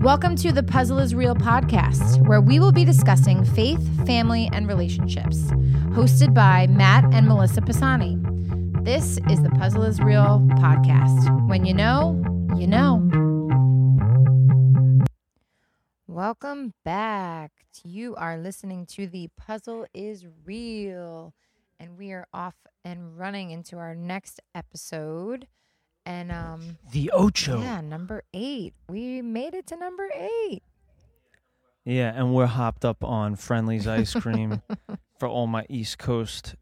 Welcome to the Puzzle is Real podcast, where we will be discussing faith, family, and relationships. Hosted by Matt and Melissa Pisani. This is the Puzzle is Real podcast. When you know, you know. Welcome back. You are listening to the Puzzle is Real, and we are off and running into our next episode. And um, The Ocho. yeah, number eight. We made it to number eight. Yeah, and we're hopped up on Friendly's ice cream for all my East Coast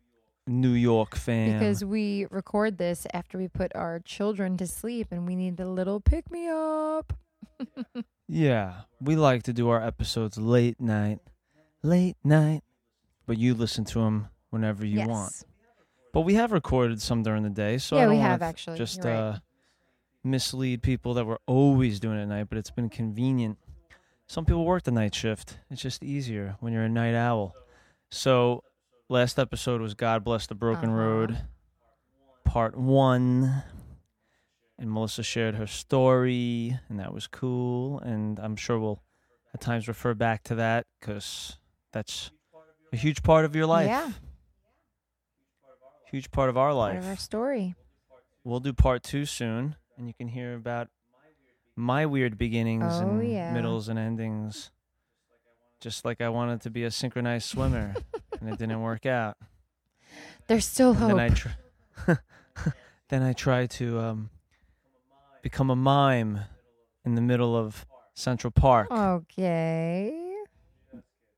New York fans. Because we record this after we put our children to sleep and we need a little pick me up. yeah, we like to do our episodes late night, late night, but you listen to them whenever you yes. want. But we have recorded some during the day, so I Yeah, don't we have, actually. just right. uh, mislead people that we're always doing it at night, but it's been convenient. Some people work the night shift. It's just easier when you're a night owl. So, last episode was God Bless the Broken Uh-huh. Road, part one. And Melissa shared her story, and that was cool. And I'm sure we'll at times refer back to that because that's a huge part of your life. Yeah. Huge part of our Part life. of our story. We'll do part two soon, and you can hear about my weird beginnings Oh, and yeah. middles and endings. Just like I wanted to be a synchronized swimmer, and it didn't work out. There's still And hope. then I tr- then I tried to um, become a mime in the middle of Central Park. okay.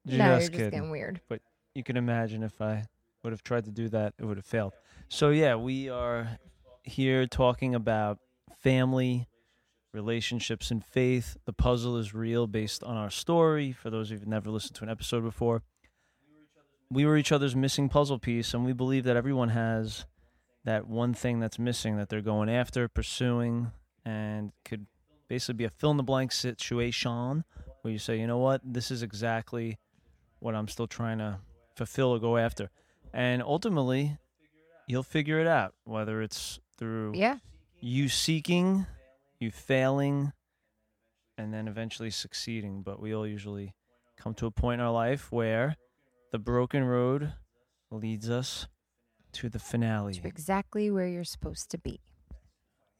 just now you're just kidding. getting weird. But you can imagine if I would have tried to do that, it would have failed. So yeah, we are here talking about family, relationships, and faith. The puzzle is real, based on our story. For those who've never listened to an episode before, we were each other's missing puzzle piece, and we believe that everyone has that one thing that's missing that they're going after, pursuing, and could basically be a fill in the blank situation where you say, you know what, this is exactly what I'm still trying to fulfill or go after. And ultimately, you'll figure it out, whether it's through Yeah. you seeking, you failing, and then eventually succeeding. But we all usually come to a point in our life where the broken road leads us to the finale. To exactly where you're supposed to be.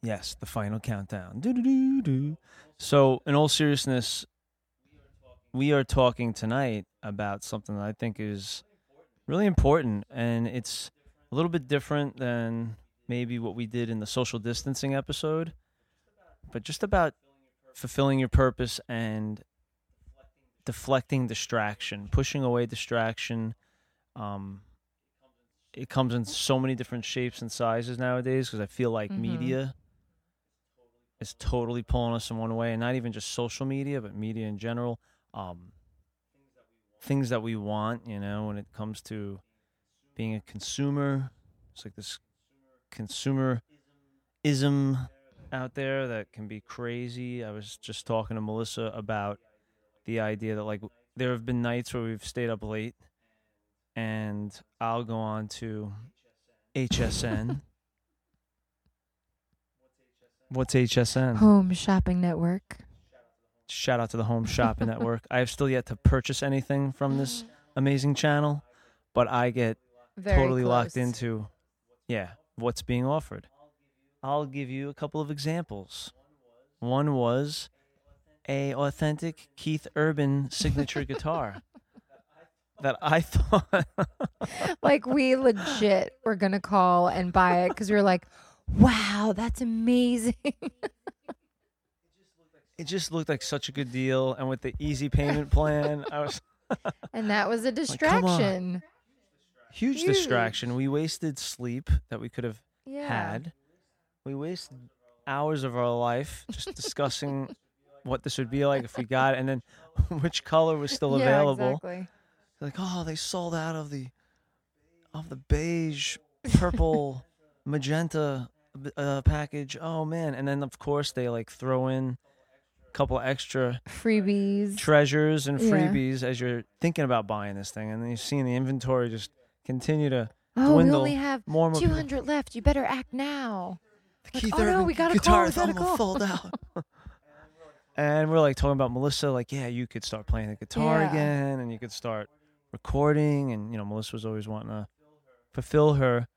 Yes, the final countdown. Doo-doo-doo-doo. So, in all seriousness, we are talking tonight about something that I think is really important, and it's a little bit different than maybe what we did in the social distancing episode, but just about fulfilling your purpose and deflecting distraction, pushing away distraction. Um, it comes in so many different shapes and sizes nowadays because I feel like Mhm. media is totally pulling us in one way, and not even just social media, but media in general. Um, things that we want, you know, when it comes to being a consumer, it's like this consumerism out there that can be crazy. I was just talking to Melissa about the idea that like there have been nights where we've stayed up late and I'll go on to HSN. What's HSN? Home Shopping Network. Shout out to the Home Shopping Network. I have still yet to purchase anything from this amazing channel, but I get Very totally locked into yeah, what's being offered. I'll give you a couple of examples. One was a authentic Keith Urban signature guitar that I thought like we legit were gonna call and buy it because we were like, "Wow, that's amazing." It just looked like such a good deal and with the easy payment plan, I was and that was a distraction. huge Huge. distraction. We wasted sleep that we could have yeah. had. We wasted hours of our life just discussing what this would be like if we got it, and then which color was still Yeah, available. exactly. Like, oh, they sold out of the of the beige, purple, magenta uh, package. Oh man! And then of course they like throw in couple extra Freebies. treasures and Yeah. freebies as you're thinking about buying this thing, and then you're seeing the inventory just continue to oh, we dwindle. only have more and more. 200 left. You better act now. The Like, Keith oh no, we gotta guitar call, we gotta thumb call. fold out. And we're like talking about Melissa, like, yeah, you could start playing the guitar Yeah. again and you could start recording. And, you know, Melissa was always wanting to fulfill her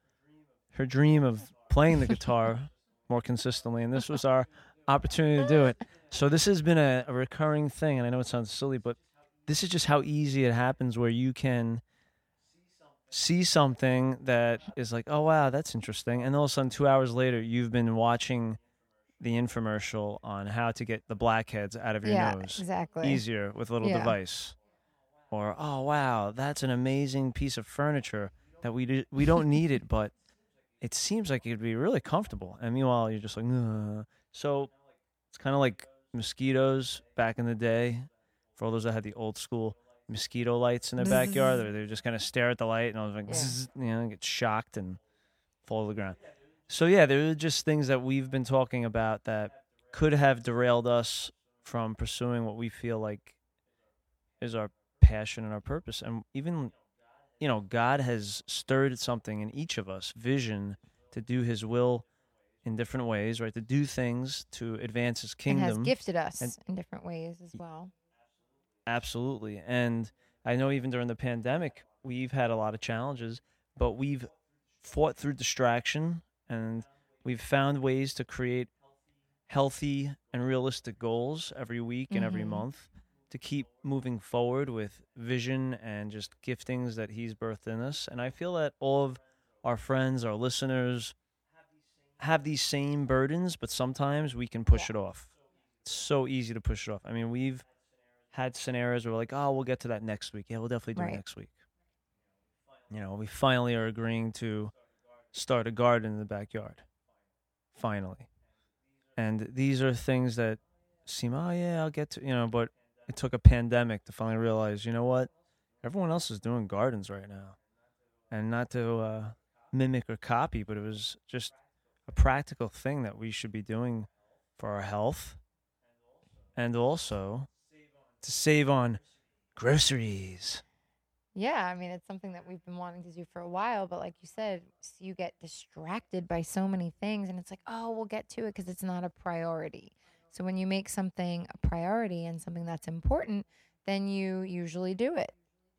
her dream of playing the guitar more consistently. And this was our opportunity to do it. So this has been a, a recurring thing. And I know it sounds silly, but this is just how easy it happens where you can see something that is like, oh, wow, that's interesting. And all of a sudden, two hours later, you've been watching the infomercial on how to get the blackheads out of your yeah, nose exactly. easier with a little Yeah. device. Or, oh, wow, that's an amazing piece of furniture that we, do, we don't need it, but it seems like it'd be really comfortable. And meanwhile, you're just like, Ugh. so it's kind of like mosquitoes back in the day. For all those that had the old school mosquito lights in their backyard, they they just kind of stare at the light and I was like, you know, get shocked and fall to the ground. So yeah, there are just things that we've been talking about that could have derailed us from pursuing what we feel like is our passion and our purpose. And even, you know, God has stirred something in each of us, vision to do His will in different ways, right? To do things to advance His and kingdom. has gifted us and- in different ways as well. Absolutely. And I know even during the pandemic, we've had a lot of challenges, but we've fought through distraction and we've found ways to create healthy and realistic goals every week and every Mhm. month to keep moving forward with vision and just giftings that He's birthed in us. And I feel that all of our friends, our listeners, have these same burdens, but sometimes we can push it off. It's so easy to push it off. I mean, we've had scenarios where we're like, oh, we'll get to that next week. Yeah, we'll definitely do Right. it next week. You know, we finally are agreeing to start a garden in the backyard. Finally. And these are things that seem, oh, yeah, I'll get to, you know, but it took a pandemic to finally realize, you know what? Everyone else is doing gardens right now. And not to uh, mimic or copy, but it was just a practical thing that we should be doing for our health and also to save on groceries. Yeah, I mean, it's something that we've been wanting to do for a while, but like you said, you get distracted by so many things, and it's like, oh, we'll get to it because it's not a priority. So when you make something a priority and something that's important, then you usually do it.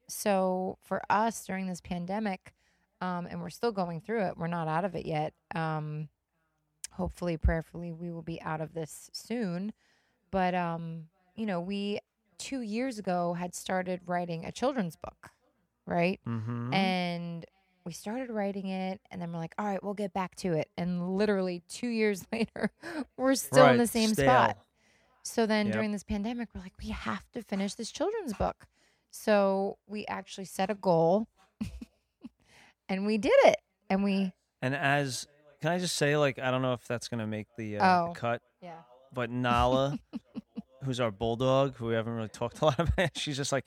So for us during this pandemic, um, and we're still going through it, we're not out of it yet. Um, hopefully, prayerfully, we will be out of this soon. But um, you know, we two years ago had started writing a children's book, right? Mm-hmm. And we started writing it, and then we're like, all right, we'll get back to it. And literally two years later, we're still in the same spot. So then Yep. during this pandemic, we're like, we have to finish this children's book. So we actually set a goal and we did it. And we, And as can I just say, like, I don't know if that's gonna make the, uh, Oh. the cut, yeah. but Nala, who's our bulldog, who we haven't really talked a lot about, she's just like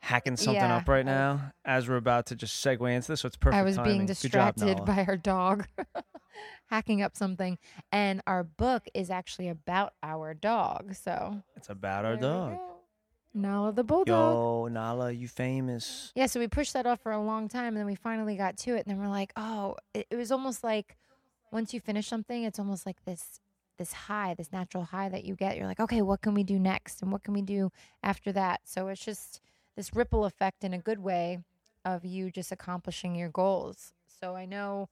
hacking something Yeah, up right I now as we're about to just segue into this. So it's perfect. I was being timing. Job, distracted Nala. by our dog hacking up something. And our book is actually about our dog. So It's about our there we dog. go. Nala the bulldog. Yo, Nala, you famous? Yeah, so we pushed that off for a long time, and then we finally got to it, and then we're like, oh, it, it was almost like once you finish something, it's almost like this this high, this natural high that you get. You're like, okay, what can we do next, and what can we do after that? So it's just this ripple effect in a good way of you just accomplishing your goals. So I know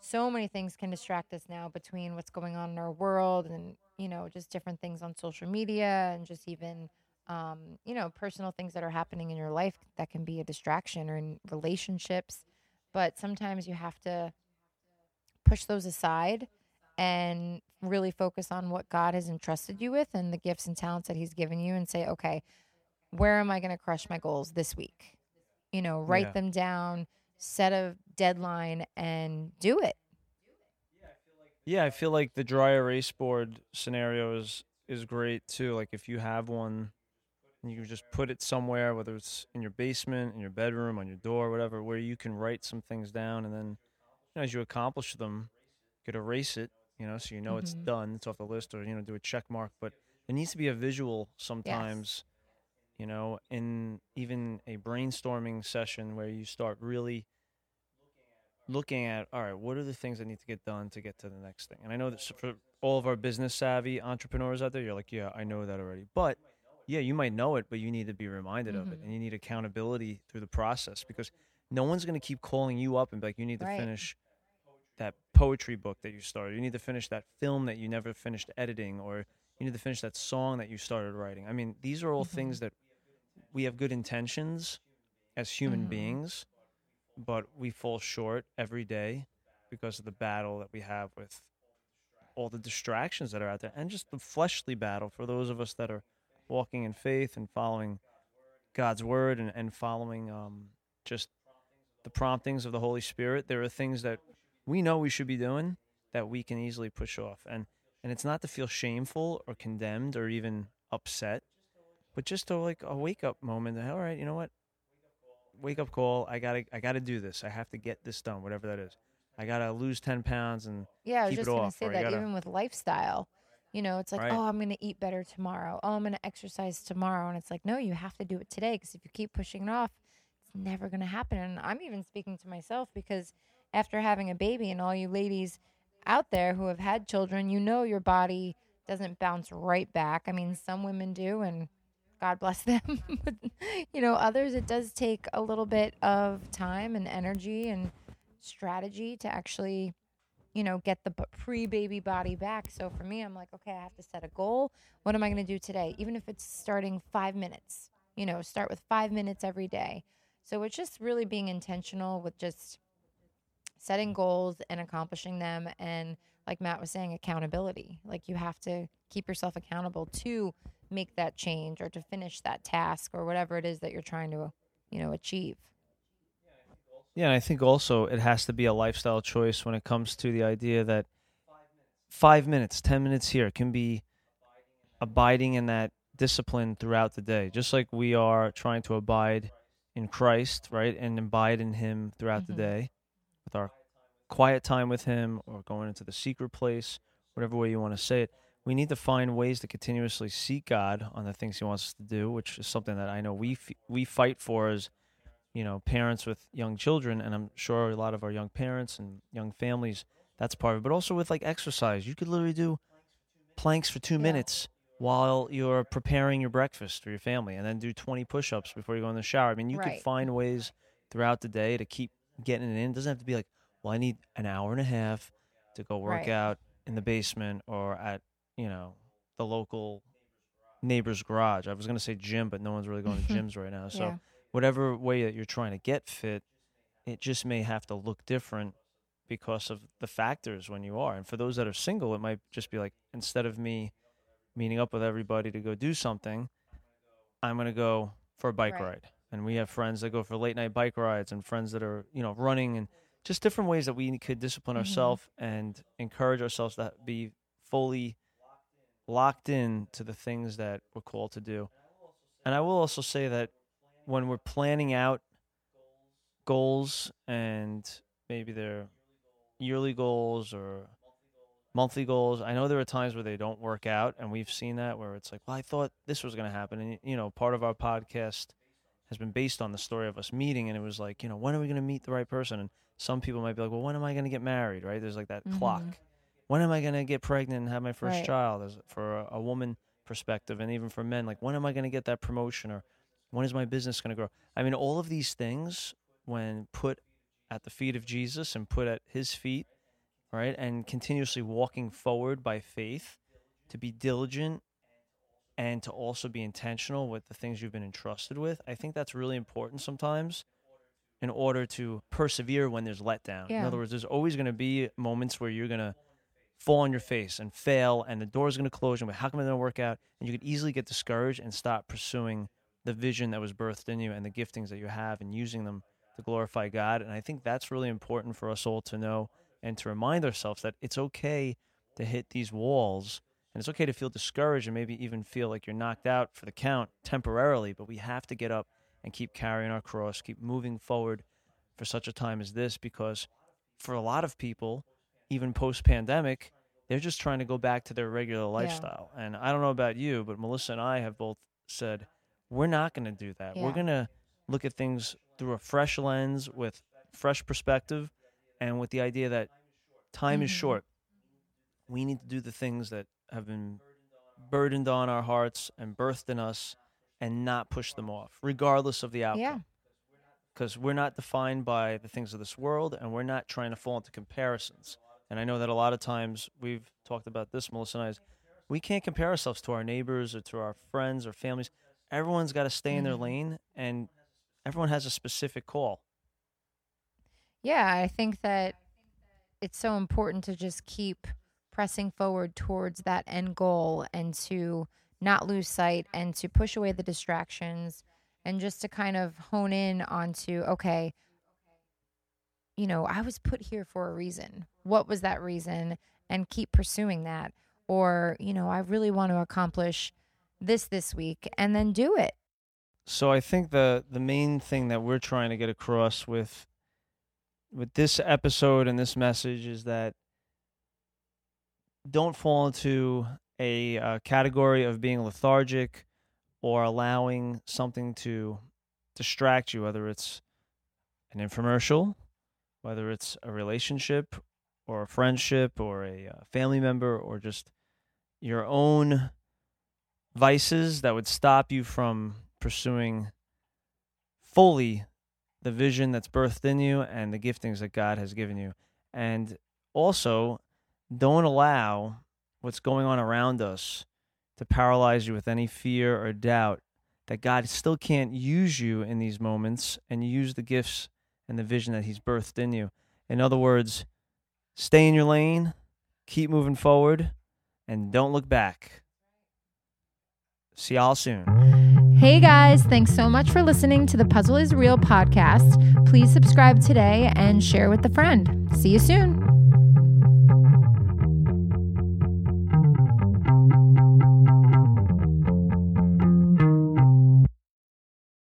so many things can distract us now between what's going on in our world and you know just different things on social media and just even um, you know, personal things that are happening in your life that can be a distraction or in relationships. But sometimes you have to push those aside and really focus on what God has entrusted you with and the gifts and talents that He's given you and say, okay, where am I going to crush my goals this week? You know, write Yeah. them down, set a deadline, and do it. Yeah, I feel like the dry erase board scenario is is great too. Like if you have one, and you just put it somewhere, whether it's in your basement, in your bedroom, on your door, whatever, where you can write some things down, and then you know, as you accomplish them, you could erase it. You know, so you know it's Mhm. done, it's off the list, or you know, do a check mark. But it needs to be a visual sometimes. You know, in even a brainstorming session where you start really looking at all right what are the things that need to get done to get to the next thing and i know that for all of our business savvy entrepreneurs out there, you're like, yeah, I know that already. But yeah, you might know it, but you need to be reminded of it, Mhm. and you need accountability through the process because no one's going to keep calling you up and be like, you need to Right. finish that poetry book that you started. You need to finish that film that you never finished editing, or you need to finish that song that you started writing. I mean, these are all Mhm. things that we have good intentions as human Mhm. beings, but we fall short every day because of the battle that we have with all the distractions that are out there and just the fleshly battle for those of us that are walking in faith and following God's word and, and following um, just the promptings of the Holy Spirit. There are things that we know we should be doing that we can easily push off. And and it's not to feel shameful or condemned or even upset, but just to like a wake up moment. that, All right, you know what? Wake up call. I gotta I gotta do this. I have to get this done, whatever that is. I gotta lose ten pounds and Yeah, I was just it going off, to say that gotta- even with lifestyle, you know, it's like, Right. oh, I'm going to eat better tomorrow. Oh, I'm going to exercise tomorrow. And it's like, no, you have to do it today because if you keep pushing it off, it's never going to happen. And I'm even speaking to myself because after having a baby, and all you ladies out there who have had children, you know your body doesn't bounce right back. I mean, some women do, and God bless them. but, you know, others, it does take a little bit of time and energy and strategy to actually you know, get the b- pre-baby body back. So for me, I'm like, okay, I have to set a goal. What am I going to do today? Even if it's starting 5 minutes. You know, start with 5 minutes every day. So it's just really being intentional with just setting goals and accomplishing them and like Matt was saying accountability. Like you have to keep yourself accountable to make that change or to finish that task or whatever it is that you're trying to, you know, achieve. Yeah, and I think also it has to be a lifestyle choice when it comes to the idea that five minutes, 10 minutes here can be abiding in that discipline throughout the day, just like we are trying to abide in Christ, right? And abide in Him throughout Mhm. the day with our quiet time with Him or going into the secret place, whatever way you want to say it. We need to find ways to continuously seek God on the things He wants us to do, which is something that I know we f- we fight for as you know parents with young children, and I'm sure a lot of our young parents and young families that's part of it. But also with like exercise, you could literally do planks for two Yeah. minutes while you're preparing your breakfast for your family, and then do 20 push-ups before you go in the shower. I mean, you Right. could find ways throughout the day to keep getting it in. It doesn't have to be like, well, I need an hour and a half to go work Right. out in the basement or at you know the local neighbor's garage. I was gonna say gym, but no one's really going to gyms right now. So yeah. Whatever way that you're trying to get fit, it just may have to look different because of the factors when you are. And for those that are single, it might just be like instead of me meeting up with everybody to go do something, I'm going to go for a bike Right. ride. And we have friends that go for late night bike rides and friends that are, you know, running and just different ways that we could discipline Mhm. ourselves and encourage ourselves to be fully locked in to the things that we're called to do. And I will also say that when we're planning out goals and maybe they're yearly goals or monthly goals, I know there are times where they don't work out, and we've seen that where it's like, well, I thought this was going to happen. And, you know, part of our podcast has been based on the story of us meeting, and it was like, you know, when are we going to meet the right person? And some people might be like, well, when am I going to get married, right? There's like that clock. Mhm. When am I going to get pregnant and have my first Right. child? As for a, a woman perspective, and even for men, like when am I going to get that promotion, or when is my business going to grow? I mean, all of these things, when put at the feet of Jesus and put at His feet, right, and continuously walking forward by faith, to be diligent and to also be intentional with the things you've been entrusted with. I think that's really important sometimes in order to persevere when there's letdown. In Yeah. other words, there's always going to be moments where you're going to fall on your face and fail and the door's going to close and but how come it didn't work out and you could easily get discouraged and stop pursuing the vision that was birthed in you and the giftings that you have and using them to glorify God. And I think that's really important for us all to know and to remind ourselves that it's okay to hit these walls and it's okay to feel discouraged and maybe even feel like you're knocked out for the count temporarily, but we have to get up and keep carrying our cross, keep moving forward for such a time as this because for a lot of people, even post pandemic, they're just trying to go back to their regular lifestyle. And I don't know about you, but Melissa and I have both said we're not going to do that. We're going to look at things through a fresh lens with fresh perspective and with the idea that time is Mhm. short. we need to do the things that have been burdened on our hearts and birthed in us and not push them off, regardless of the outcome. Yeah. Because we're not defined by the things of this world and we're not trying to fall into comparisons. And I know that a lot of times we've talked about this, Melissa and I, is we can't compare ourselves to our neighbors or to our friends or families. Everyone's got to stay in their Mhm. lane and everyone has a specific call. Yeah, I think that it's so important to just keep pressing forward towards that end goal and to not lose sight and to push away the distractions and just to kind of hone in onto okay, you know, I was put here for a reason. What was that reason? And keep pursuing that. Or, you know, I really want to accomplish this this week and then do it. So I think the the main thing that we're trying to get across with with this episode and this message is that don't fall into a uh, category of being lethargic or allowing something to distract you, whether it's an infomercial, whether it's a relationship or a friendship or a uh, family member or just your own vices that would stop you from pursuing fully the vision that's birthed in you and the giftings that God has given you. And also, don't allow what's going on around us to paralyze you with any fear or doubt that God still can't use you in these moments and use the gifts and the vision that He's birthed in you. In other words, stay in your lane, keep moving forward, and don't look back. See y'all soon. Hey guys, thanks so much for listening to the Puzzle is Real podcast. Please subscribe today and share with a friend. See you soon.